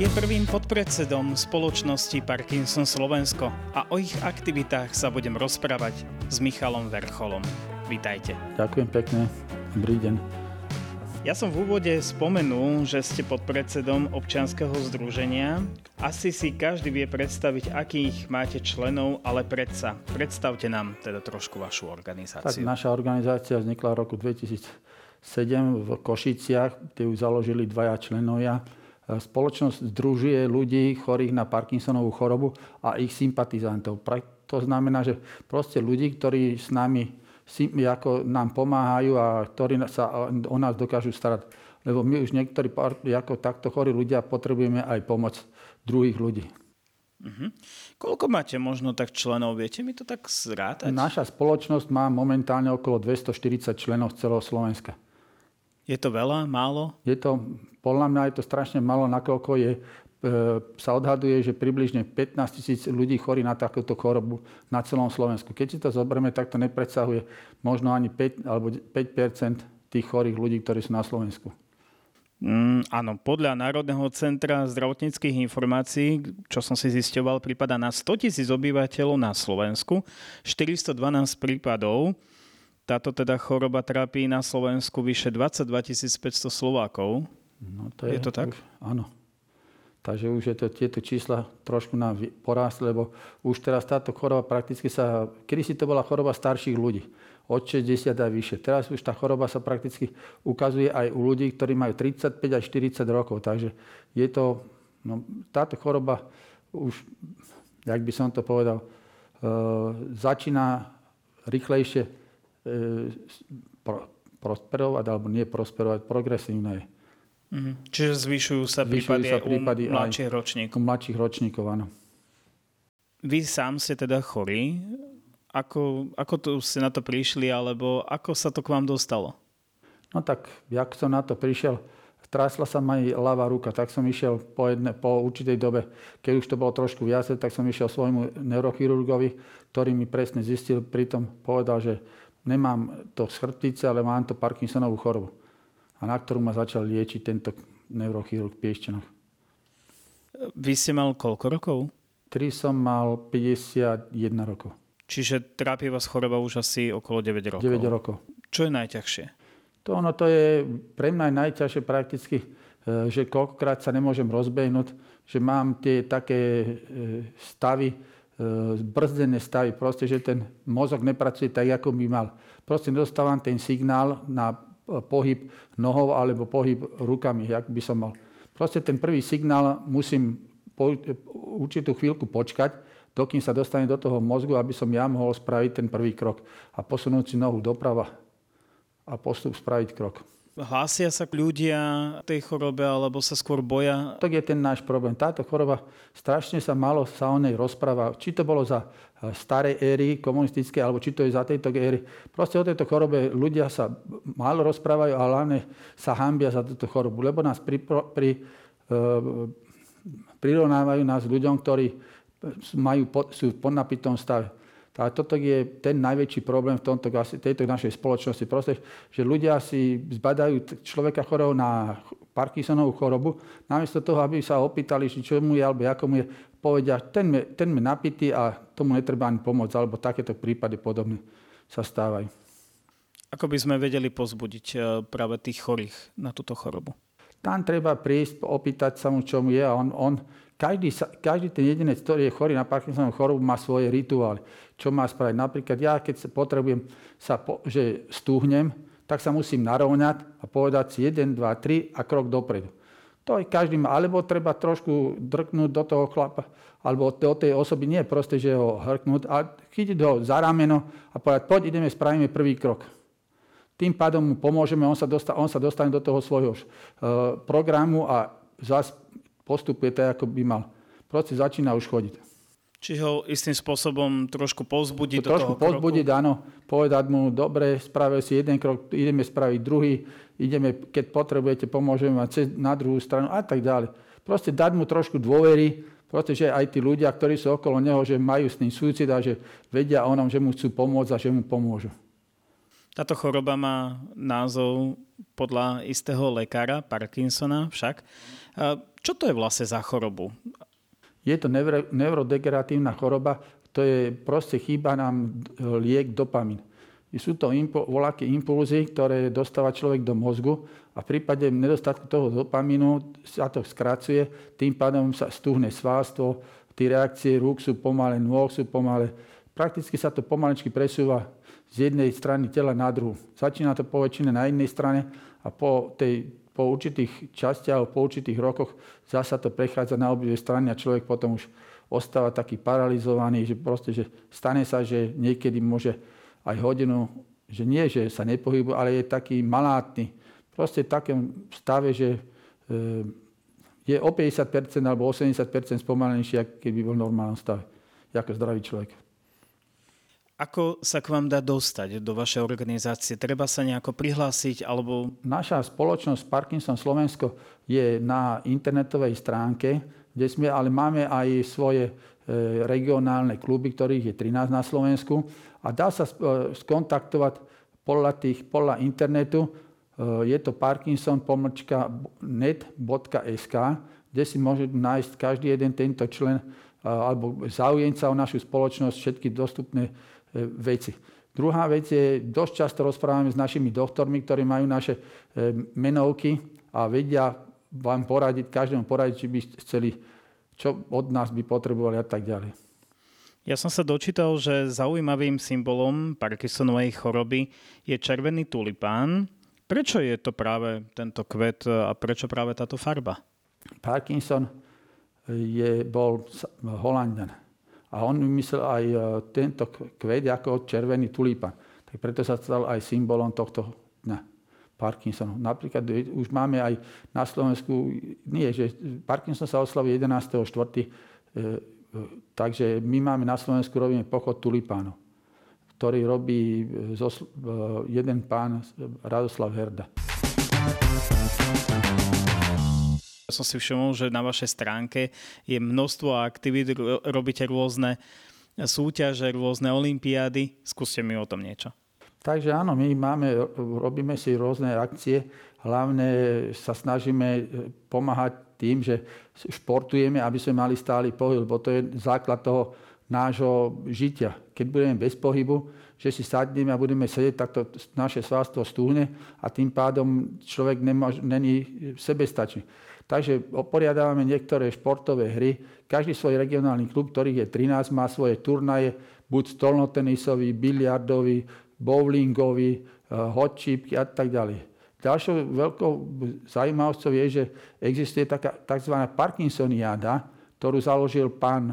Je prvým podpredsedom spoločnosti Parkinson Slovensko a o ich aktivitách sa budem rozprávať s Michalom Vercholom. Vítajte. Ďakujem pekne. Dobrý deň. Ja som v úvode spomenul, že ste podpredsedom občianskeho združenia. Asi si každý vie predstaviť, akých máte členov, ale predsa. Predstavte nám teda trošku vašu organizáciu. Tak, naša organizácia vznikla v roku 2007 v Košiciach, kde ju založili dvaja členovia Spoločnosť združuje ľudí chorých na Parkinsonovú chorobu a ich sympatizantov. To znamená, že proste ľudí, ktorí s nami ako nám pomáhajú a ktorí sa o nás dokážu starať. Lebo my už niektorí ako takto chorí ľudia potrebujeme aj pomoc druhých ľudí. Uh-huh. Koľko máte možno tak členov? Viete mi to tak zrátať? Naša spoločnosť má momentálne okolo 240 členov z celého Slovenska. Je to veľa, málo? Je to, podľa mňa je to strašne málo, nakoľko je, e, sa odhaduje, že približne 15 tisíc ľudí chorí na takúto chorobu na celom Slovensku. Keď si to zoberieme, tak to nepredsahuje možno ani 5 alebo 5% tých chorých ľudí, ktorí sú na Slovensku. Mm, áno, podľa Národného centra zdravotníckých informácií, čo som si zisťoval, prípada na 100 tisíc obyvateľov na Slovensku, 412 prípadov táto teda choroba trápí na Slovensku vyše 22 500 Slovákov. No to je, je to tak? Už, áno. Takže už je to, tieto čísla trošku nám porástli, lebo už teraz táto choroba prakticky sa... Kedy si to bola choroba starších ľudí, od 60 a vyššie. Teraz už tá choroba sa prakticky ukazuje aj u ľudí, ktorí majú 35 až 40 rokov. Takže je to... No, táto choroba už, jak by som to povedal, uh, začína rýchlejšie E, prosperovať, alebo nie prosperovať, progresívne. Mm-hmm. Čiže zvyšujú sa zvyšujú prípady, sa prípady u mladších ročníkov. U mladších ročníkov, áno. Vy sám ste teda chorí. Ako, ako to ste na to prišli, alebo ako sa to k vám dostalo? No tak, jak som na to prišiel, trásla sa aj ľavá ruka, tak som išiel po, jedne, po určitej dobe, keď už to bolo trošku viac, tak som išiel svojmu neurochirurgovi, ktorý mi presne zistil, pritom povedal, že nemám to z chrbtice, ale mám to Parkinsonovú chorobu. A na ktorú ma začal liečiť tento neurochirurg Piešťanov. Vy ste mal koľko rokov? Kedy som mal 51 rokov. Čiže trápi vás choroba už asi okolo 9 rokov. 9 rokov. Čo je najťažšie? To, ono, to je pre mňa najťažšie prakticky, e, že koľkokrát sa nemôžem rozbehnúť, že mám tie také e, stavy, zbrzdené stavy, proste, že ten mozog nepracuje tak, ako by mal. Proste nedostávam ten signál na pohyb nohou alebo pohyb rukami, jak by som mal. Proste ten prvý signál musím po určitú chvíľku počkať, dokým sa dostane do toho mozgu, aby som ja mohol spraviť ten prvý krok a posunúť si nohu doprava a postup spraviť krok. Hlásia sa ľudia tej chorobe alebo sa skôr boja? To je ten náš problém. Táto choroba, strašne sa málo sa o nej rozpráva. Či to bolo za eh, starej éry komunistické, alebo či to je za tejto éry. Proste o tejto chorobe ľudia sa málo rozprávajú, ale hlavne sa hambia za túto chorobu, lebo nás pri, pri, uh, prirovnávajú nás ľuďom, ktorí majú, sú v podnapitom stave. A toto je ten najväčší problém v tomto, tejto našej spoločnosti. Proste, že ľudia si zbadajú človeka chorého na Parkinsonovú chorobu, namiesto toho, aby sa opýtali, čo mu je, alebo ako mu je, povedia, ten je, ten je napitý a tomu netreba ani pomôcť, alebo takéto prípady podobne sa stávajú. Ako by sme vedeli pozbudiť e, práve tých chorých na túto chorobu? Tam treba prísť, opýtať sa mu, čo mu je a on, on každý, každý ten jedinec, ktorý je chorý na Parkinsonovú chorobu, má svoje rituály. Čo má spraviť? Napríklad ja, keď sa potrebujem, sa po, že stúhnem, tak sa musím narovnať a povedať si 1, 2, 3 a krok dopredu. To aj každý má. Alebo treba trošku drknúť do toho chlapa, alebo do tej osoby. Nie proste, že ho hrknúť, a chytiť ho za rameno a povedať, poď, ideme, spravíme prvý krok. Tým pádom mu pomôžeme, on sa, dostane, on sa dostane do toho svojho uh, programu a zase postupuje tak, ako by mal. Proste začína už chodiť. Čiže ho istým spôsobom trošku pozbudiť to do trošku pozbudiť, kroku? áno. Povedať mu, dobre, spravil si jeden krok, ideme spraviť druhý, ideme, keď potrebujete, pomôžeme vám cez, na druhú stranu a tak ďalej. Proste dať mu trošku dôvery, pretože aj tí ľudia, ktorí sú okolo neho, že majú s tým súcit a že vedia o ňom, že mu chcú pomôcť a že mu pomôžu. Táto choroba má názov podľa istého lekára, Parkinsona však. Čo to je vlastne za chorobu? Je to neurodegeneratívna choroba, to je proste chýba nám liek dopamin. Sú to impu, voľaké impulzy, ktoré dostáva človek do mozgu a v prípade nedostatku toho dopamínu sa to skracuje, tým pádom sa stúhne svalstvo, tie reakcie rúk sú pomalé, nôh sú pomalé. Prakticky sa to pomalečky presúva z jednej strany tela na druhú. Začína to poväčšine na jednej strane a po, tej, po určitých častiach, po určitých rokoch zasa to prechádza na obidve strany a človek potom už ostáva taký paralizovaný, že proste, že stane sa, že niekedy môže aj hodinu, že nie, že sa nepohybuje, ale je taký malátny. Proste v takom stave, že e, je o 50% alebo 80% spomalenejší, ako keby bol v normálnom stave, ako zdravý človek. Ako sa k vám dá dostať do vašej organizácie? Treba sa nejako prihlásiť alebo... Naša spoločnosť Parkinson Slovensko je na internetovej stránke, kde sme, ale máme aj svoje e, regionálne kluby, ktorých je 13 na Slovensku a dá sa e, skontaktovať podľa, tých, podľa internetu. E, je to parkinson.net.sk, kde si môže nájsť každý jeden tento člen alebo záujemca o našu spoločnosť všetky dostupné veci. Druhá vec je, dosť často rozprávame s našimi doktormi, ktorí majú naše menovky a vedia vám poradiť, každému poradiť, či by chceli, čo od nás by potrebovali a tak ďalej. Ja som sa dočítal, že zaujímavým symbolom Parkinsonovej choroby je červený tulipán. Prečo je to práve tento kvet a prečo práve táto farba? Parkinson je, bol Holandian a on vymyslel aj e, tento kvet ako červený tulipán. Tak preto sa stal aj symbolom tohto dňa. Parkinsonu. Napríklad už máme aj na Slovensku, nie, že Parkinson sa oslavuje 11.4 Takže my máme na Slovensku, robíme pochod tulipánov, ktorý robí e, e, jeden pán Radoslav Herda. Ja som si všimol, že na vašej stránke je množstvo aktivít, robíte rôzne súťaže, rôzne olimpiády. Skúste mi o tom niečo. Takže áno, my máme, robíme si rôzne akcie. Hlavne sa snažíme e, pomáhať tým, že športujeme, aby sme mali stály pohyb, lebo to je základ toho nášho žitia. Keď budeme bez pohybu, že si sadneme a budeme sedieť, tak to naše svalstvo stúhne a tým pádom človek není sebestačný. Takže oporiadávame niektoré športové hry. Každý svoj regionálny klub, ktorých je 13, má svoje turnaje, buď stolnotenisový, biliardový, bowlingový, eh, hotčípky a tak ďalej. Ďalšou veľkou zaujímavosťou je, že existuje taká tzv. Parkinsoniáda, ktorú založil pán,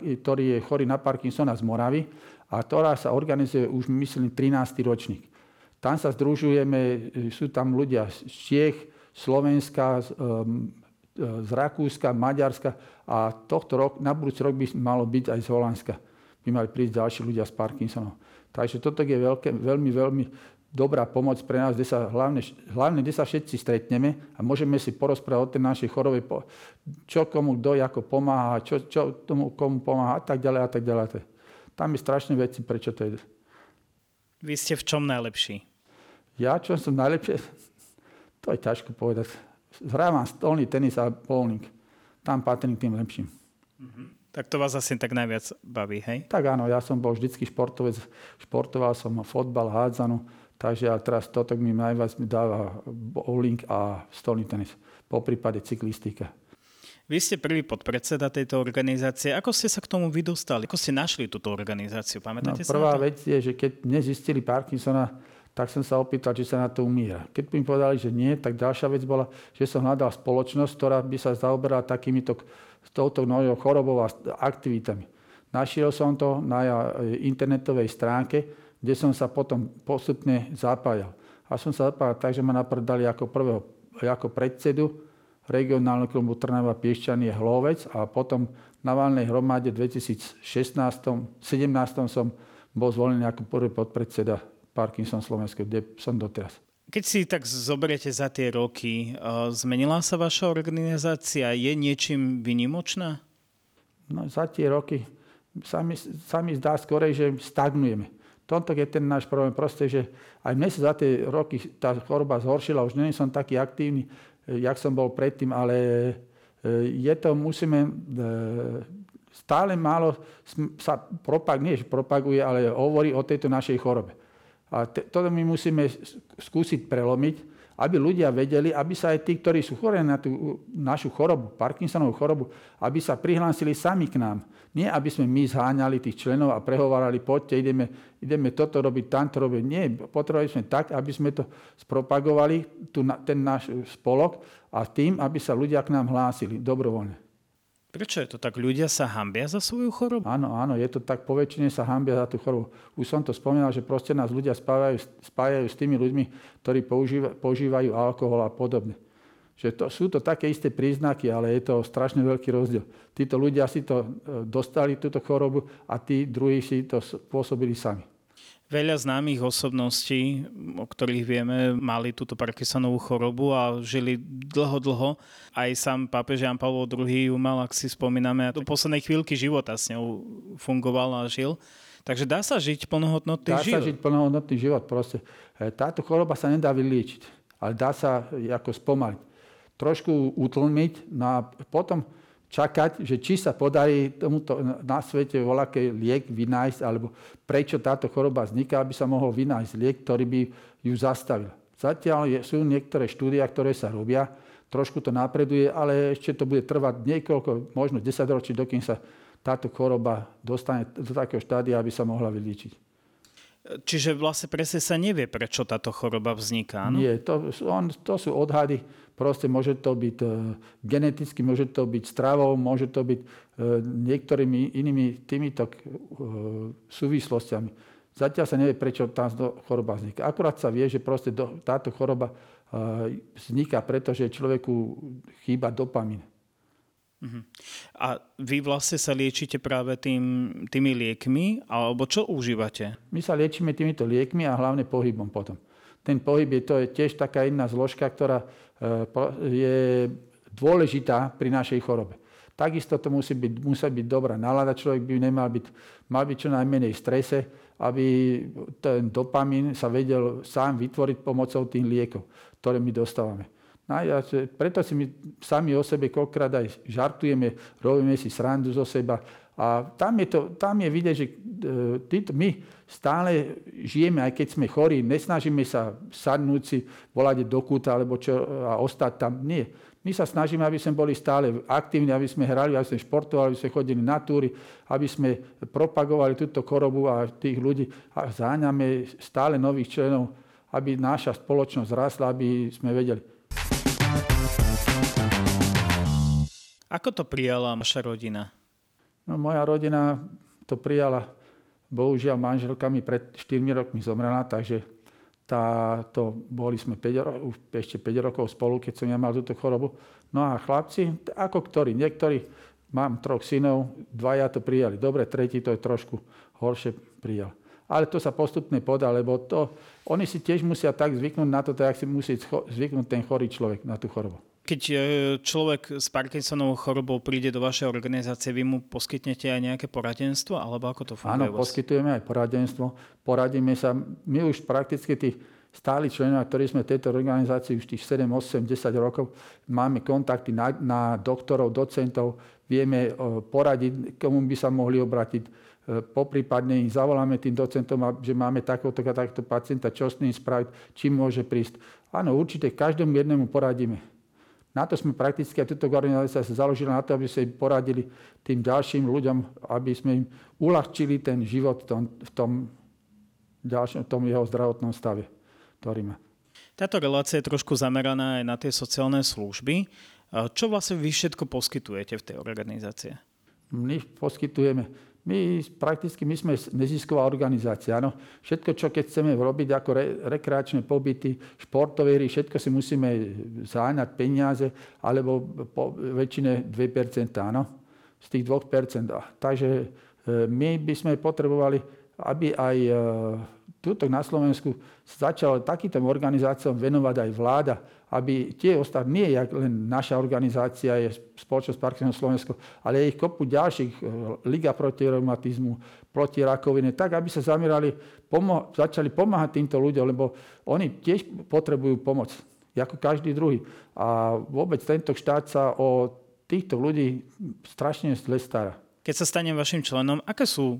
ktorý je chorý na Parkinsona z Moravy a ktorá sa organizuje už, myslím, 13. ročník. Tam sa združujeme, sú tam ľudia z Čiech, Slovenska, z, um, z Rakúska, Maďarska a tohto rok, na budúci rok by malo byť aj z Holandska. By mali prísť ďalší ľudia s Parkinsonom. Takže toto je veľké, veľmi, veľmi dobrá pomoc pre nás, kde sa hlavne, hlavne kde sa všetci stretneme a môžeme si porozprávať o tej našej chorobe, čo komu kto ako pomáha, čo, čo tomu komu pomáha a tak ďalej a tak ďalej. Tam je strašné veci, prečo to je. Vy ste v čom najlepší? Ja čo som najlepšie? To je ťažko povedať. Hrávam stolný tenis a bowling. Tam patrím k tým lepším. Mm-hmm. Tak to vás asi tak najviac baví, hej? Tak áno, ja som bol vždycky športovec. Športoval som fotbal, hádzanu Takže a teraz toto mi najviac dáva bowling a stolný tenis. Po prípade cyklistika. Vy ste prvý podpredseda tejto organizácie. Ako ste sa k tomu vydostali? Ako ste našli túto organizáciu? Pamätáte no, prvá vec je, že keď nezistili Parkinsona, tak som sa opýtal, či sa na to umiera. Keď mi povedali, že nie, tak ďalšia vec bola, že som hľadal spoločnosť, ktorá by sa zaoberala takýmito touto novou chorobou a aktivitami. Našiel som to na internetovej stránke, kde som sa potom postupne zapájal. A som sa zapájal tak, že ma napredali ako prvého, ako predsedu regionálneho klubu Trnava Piešťany je Hlovec a potom na valnej hromade v 2016 2017 som bol zvolený ako prvý podpredseda Parkinson Slovensko, kde som doteraz. Keď si tak zoberiete za tie roky, eh, zmenila sa vaša organizácia? Je niečím vynimočná? No, za tie roky sa mi, sa mi zdá skorej, že stagnujeme tomto je ten náš problém. Proste, že aj mne sa za tie roky tá choroba zhoršila, už nie som taký aktívny, jak som bol predtým, ale je to, musíme stále málo sa propag, nie, propaguje, ale hovorí o tejto našej chorobe. A toto my musíme skúsiť prelomiť, aby ľudia vedeli, aby sa aj tí, ktorí sú chorení na tú našu chorobu, Parkinsonovú chorobu, aby sa prihlásili sami k nám. Nie, aby sme my zháňali tých členov a prehovárali, poďte, ideme, ideme toto robiť, tamto robiť. Nie, potrebovali sme tak, aby sme to spropagovali, tu, ten náš spolok, a tým, aby sa ľudia k nám hlásili dobrovoľne. Prečo je to tak? Ľudia sa hambia za svoju chorobu? Áno, áno, je to tak, po väčšine sa hambia za tú chorobu. Už som to spomínal, že proste nás ľudia spájajú, spájajú s tými ľuďmi, ktorí používa, používajú alkohol a podobne. Že to, sú to také isté príznaky, ale je to strašne veľký rozdiel. Títo ľudia si to e, dostali, túto chorobu, a tí druhí si to spôsobili sami. Veľa známych osobností, o ktorých vieme, mali túto Parkinsonovú chorobu a žili dlho, dlho. Aj sám pápež Jan Pavel II ju mal, ak si spomíname, do poslednej chvíľky života s ňou fungoval a žil. Takže dá sa žiť plnohodnotný život? Dá sa žiť plnohodnotný život. Proste. E, táto choroba sa nedá vyliečiť, ale dá sa ako spomaliť. Trošku utlmiť, no a potom čakať, že či sa podarí tomuto na svete voľaký liek vynájsť, alebo prečo táto choroba vzniká, aby sa mohol vynájsť liek, ktorý by ju zastavil. Zatiaľ sú niektoré štúdia, ktoré sa robia, trošku to napreduje, ale ešte to bude trvať niekoľko, možno 10 ročí, dokým sa táto choroba dostane do takého štádia, aby sa mohla vyliečiť. Čiže vlastne presne sa nevie, prečo táto choroba vzniká, áno? Nie, to, on, to sú odhady. Proste môže to byť e, geneticky, môže to byť stravou, môže to byť e, niektorými inými týmito e, súvislostiami. Zatiaľ sa nevie, prečo tá choroba vzniká. Akurát sa vie, že proste do, táto choroba e, vzniká, pretože človeku chýba dopamín. A vy vlastne sa liečite práve tým, tými liekmi, alebo čo užívate? My sa liečíme týmito liekmi a hlavne pohybom potom. Ten pohyb je, to je tiež taká jedna zložka, ktorá e, je dôležitá pri našej chorobe. Takisto to musí byť, musí byť dobrá nálada. Človek by nemal byť, mal byť čo najmenej v strese, aby ten dopamín sa vedel sám vytvoriť pomocou tých liekov, ktoré my dostávame. Najviac, preto si my sami o sebe koľkrát aj žartujeme, robíme si srandu zo seba. A tam je, to, tam je vidieť, že e, títo, my stále žijeme, aj keď sme chorí, nesnažíme sa sadnúť si, volať do kúta alebo čo, a ostať tam. Nie. My sa snažíme, aby sme boli stále aktívni, aby sme hrali, aby sme športovali, aby sme chodili na túry, aby sme propagovali túto chorobu a tých ľudí a záňame stále nových členov, aby naša spoločnosť rastla, aby sme vedeli. Ako to prijala vaša rodina? No, moja rodina to prijala, bohužiaľ manželka mi pred 4 rokmi zomrela, takže tá, to boli sme 5 ro- ešte 5 rokov spolu, keď som ja mal túto chorobu. No a chlapci, ako ktorí, niektorí, mám troch synov, dvaja to prijali. Dobre, tretí to je trošku horšie prijal. Ale to sa postupne podá, lebo to, oni si tiež musia tak zvyknúť na to, tak si musí zvyknúť ten chorý človek na tú chorobu. Keď e, človek s Parkinsonovou chorobou príde do vašej organizácie, vy mu poskytnete aj nejaké poradenstvo, alebo ako to funguje? Áno, poskytujeme aj poradenstvo. Poradíme sa, my už prakticky tých stáli členovia, ktorí sme v tejto organizácii už tých 7, 8, 10 rokov, máme kontakty na, na doktorov, docentov, vieme e, poradiť, komu by sa mohli obratiť. E, poprípadne ich zavoláme tým docentom, že máme takéhoto takto pacienta, čo s ním spraviť, čím môže prísť. Áno, určite každému jednému poradíme. Na to sme prakticky, a túto organizácia sa založila na to, aby sme poradili tým ďalším ľuďom, aby sme im uľahčili ten život v tom, v tom, ďalšom, v tom jeho zdravotnom stave, ktorý má. Táto relácia je trošku zameraná aj na tie sociálne služby. Čo vlastne vy všetko poskytujete v tej organizácii? My poskytujeme my prakticky my sme nezisková organizácia. Áno. Všetko, čo keď chceme robiť ako re, rekreačné pobyty, športové hry, všetko si musíme záňať peniaze, alebo po väčšine 2%, áno, z tých 2%. Takže e, my by sme potrebovali, aby aj e, tuto na Slovensku začala takýmto organizáciám venovať aj vláda, aby tie ostatní, nie je len naša organizácia, je spoločnosť Parkinsonu Slovensko, ale je ich kopu ďalších, e, Liga proti reumatizmu, proti rakovine, tak aby sa zamerali, pomo- začali pomáhať týmto ľuďom, lebo oni tiež potrebujú pomoc, ako každý druhý. A vôbec tento štát sa o týchto ľudí strašne zle stará. Keď sa stanem vašim členom, aké sú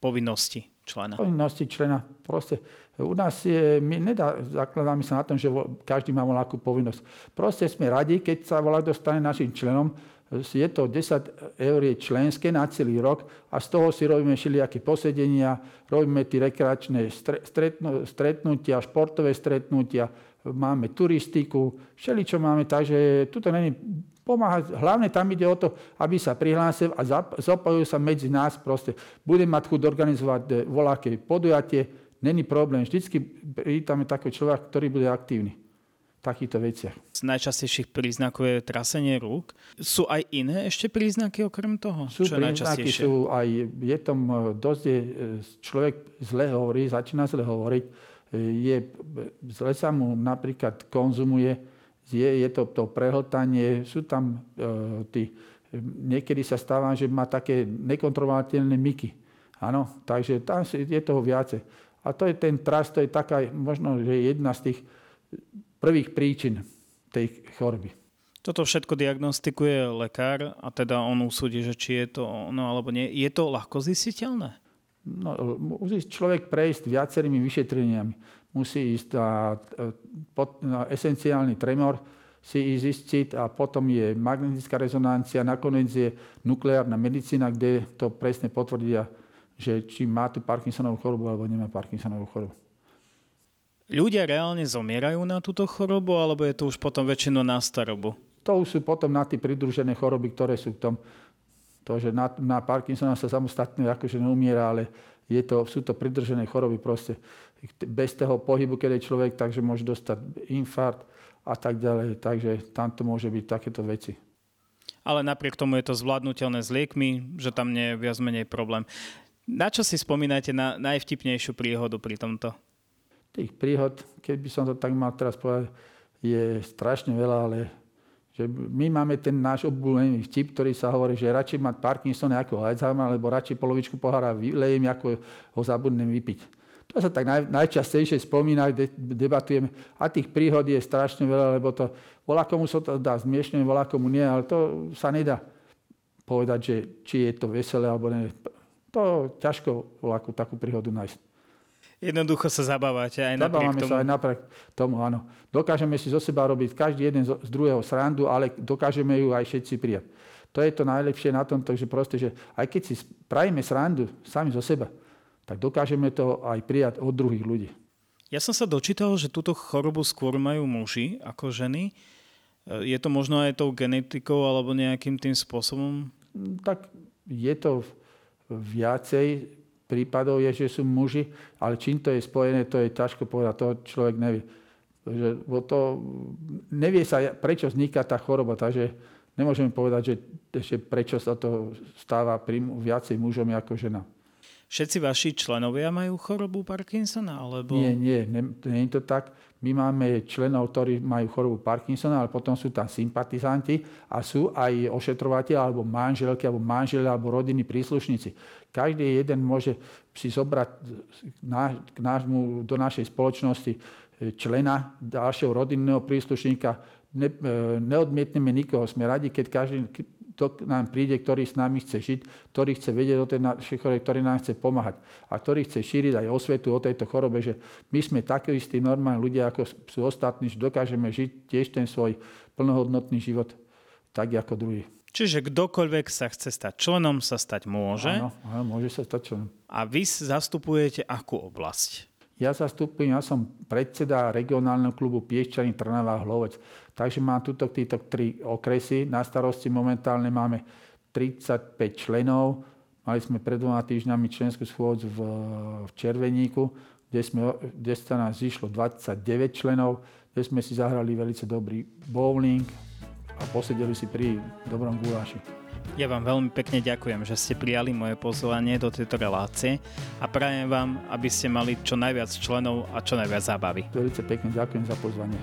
povinnosti člena? Povinnosti člena. Proste u nás je, my nedá, zakladáme sa na tom, že každý má voľakú povinnosť. Proste sme radi, keď sa volá dostane našim členom, je to 10 eur je členské na celý rok a z toho si robíme všelijaké posedenia, robíme tie rekreačné stretnutia, športové stretnutia, máme turistiku, všeli máme, takže tuto není pomáhať. Hlavne tam ide o to, aby sa prihlásil a zapojujú sa medzi nás proste. Budem mať chuť organizovať eh, voľaké podujatie, není problém. Vždycky privítame takého človeka, ktorý bude aktívny takýchto veciach. Z najčastejších príznakov je trasenie rúk. Sú aj iné ešte príznaky okrem toho? Sú Čo príznaky, sú aj, je tom eh, dosť, je, človek zle hovorí, začína zle hovoriť, eh, je, zle sa mu napríklad konzumuje, je, je to to prehltanie, sú tam e, tí, niekedy sa stáva, že má také nekontrolovateľné myky. Áno, takže tam je toho viacej. A to je ten trast, to je taká, možno, že jedna z tých prvých príčin tej choroby. Toto všetko diagnostikuje lekár a teda on usúdi, že či je to ono alebo nie. Je to ľahko zistiteľné? No, musí človek prejsť viacerými vyšetreniami. Musí ísť na, na esenciálny tremor, si zistiť a potom je magnetická rezonancia, nakoniec je nukleárna medicína, kde to presne potvrdia, že či má tu Parkinsonovú chorobu alebo nemá Parkinsonovú chorobu. Ľudia reálne zomierajú na túto chorobu, alebo je to už potom väčšinou na starobu? To už sú potom na tie pridružené choroby, ktoré sú v tom. To, že na, na Parkinsona sa samostatne akože neumiera, ale je to, sú to pridružené choroby proste. Bez toho pohybu, keď je človek, takže môže dostať infarkt a tak ďalej. Takže tam to môže byť takéto veci. Ale napriek tomu je to zvládnutelné s liekmi, že tam nie je viac menej problém. Na čo si spomínate na najvtipnejšiu príhodu pri tomto? Tých príhod, keď by som to tak mal teraz povedať, je strašne veľa, ale že my máme ten náš obľúbený vtip, ktorý sa hovorí, že radšej mať Parkinson ako Alzheimer, alebo radšej polovičku pohára vylejem, ako ho zabudnem vypiť. To sa tak naj, najčastejšie spomína, de, debatujeme. A tých príhod je strašne veľa, lebo to volá komu sa to dá zmiešne, volá komu nie, ale to sa nedá povedať, že či je to veselé alebo nie. To ťažko volá takú príhodu nájsť. Jednoducho sa zabávate aj napriek Zabávame tomu. sa aj napriek tomu, áno. Dokážeme si zo seba robiť každý jeden z druhého srandu, ale dokážeme ju aj všetci prijať. To je to najlepšie na tom, takže proste, že aj keď si spravíme srandu sami zo seba, tak dokážeme to aj prijať od druhých ľudí. Ja som sa dočítal, že túto chorobu skôr majú muži ako ženy. Je to možno aj tou genetikou alebo nejakým tým spôsobom? Tak je to viacej prípadov je, že sú muži, ale čím to je spojené, to je ťažko povedať, to človek nevie. Že, to, nevie sa, prečo vzniká tá choroba, takže nemôžeme povedať, že, že prečo sa to stáva pri viacej mužom ako žena. Všetci vaši členovia majú chorobu Parkinsona? Alebo... Nie, nie, nie, je to tak. My máme členov, ktorí majú chorobu Parkinsona, ale potom sú tam sympatizanti a sú aj ošetrovateľ, alebo manželky, alebo manželi, alebo rodinní príslušníci. Každý jeden môže si zobrať k nášmu, do našej spoločnosti člena, ďalšieho rodinného príslušníka. Ne, e, neodmietneme nikoho. Sme radi, keď každý kto nám príde, ktorý s nami chce žiť, ktorý chce vedieť o tej našej chorobe, ktorý nám chce pomáhať a ktorý chce šíriť aj osvetu o tejto chorobe, že my sme takí istí normálni ľudia, ako sú ostatní, že dokážeme žiť tiež ten svoj plnohodnotný život tak ako druhý. Čiže kdokoľvek sa chce stať členom, sa stať môže. Áno, áno môže sa stať členom. A vy zastupujete akú oblasť? Ja zastupujem, ja som predseda regionálneho klubu Piešťany Trnava Hlovec. Takže mám tuto títo tri okresy. Na starosti momentálne máme 35 členov. Mali sme pred dvoma týždňami členskú schôdzu v, v Červeníku, kde, sme, kde sa nás zišlo 29 členov, kde sme si zahrali veľmi dobrý bowling a posedeli si pri dobrom guláši. Ja vám veľmi pekne ďakujem, že ste prijali moje pozvanie do tejto relácie a prajem vám, aby ste mali čo najviac členov a čo najviac zábavy. Veľmi pekne ďakujem za pozvanie.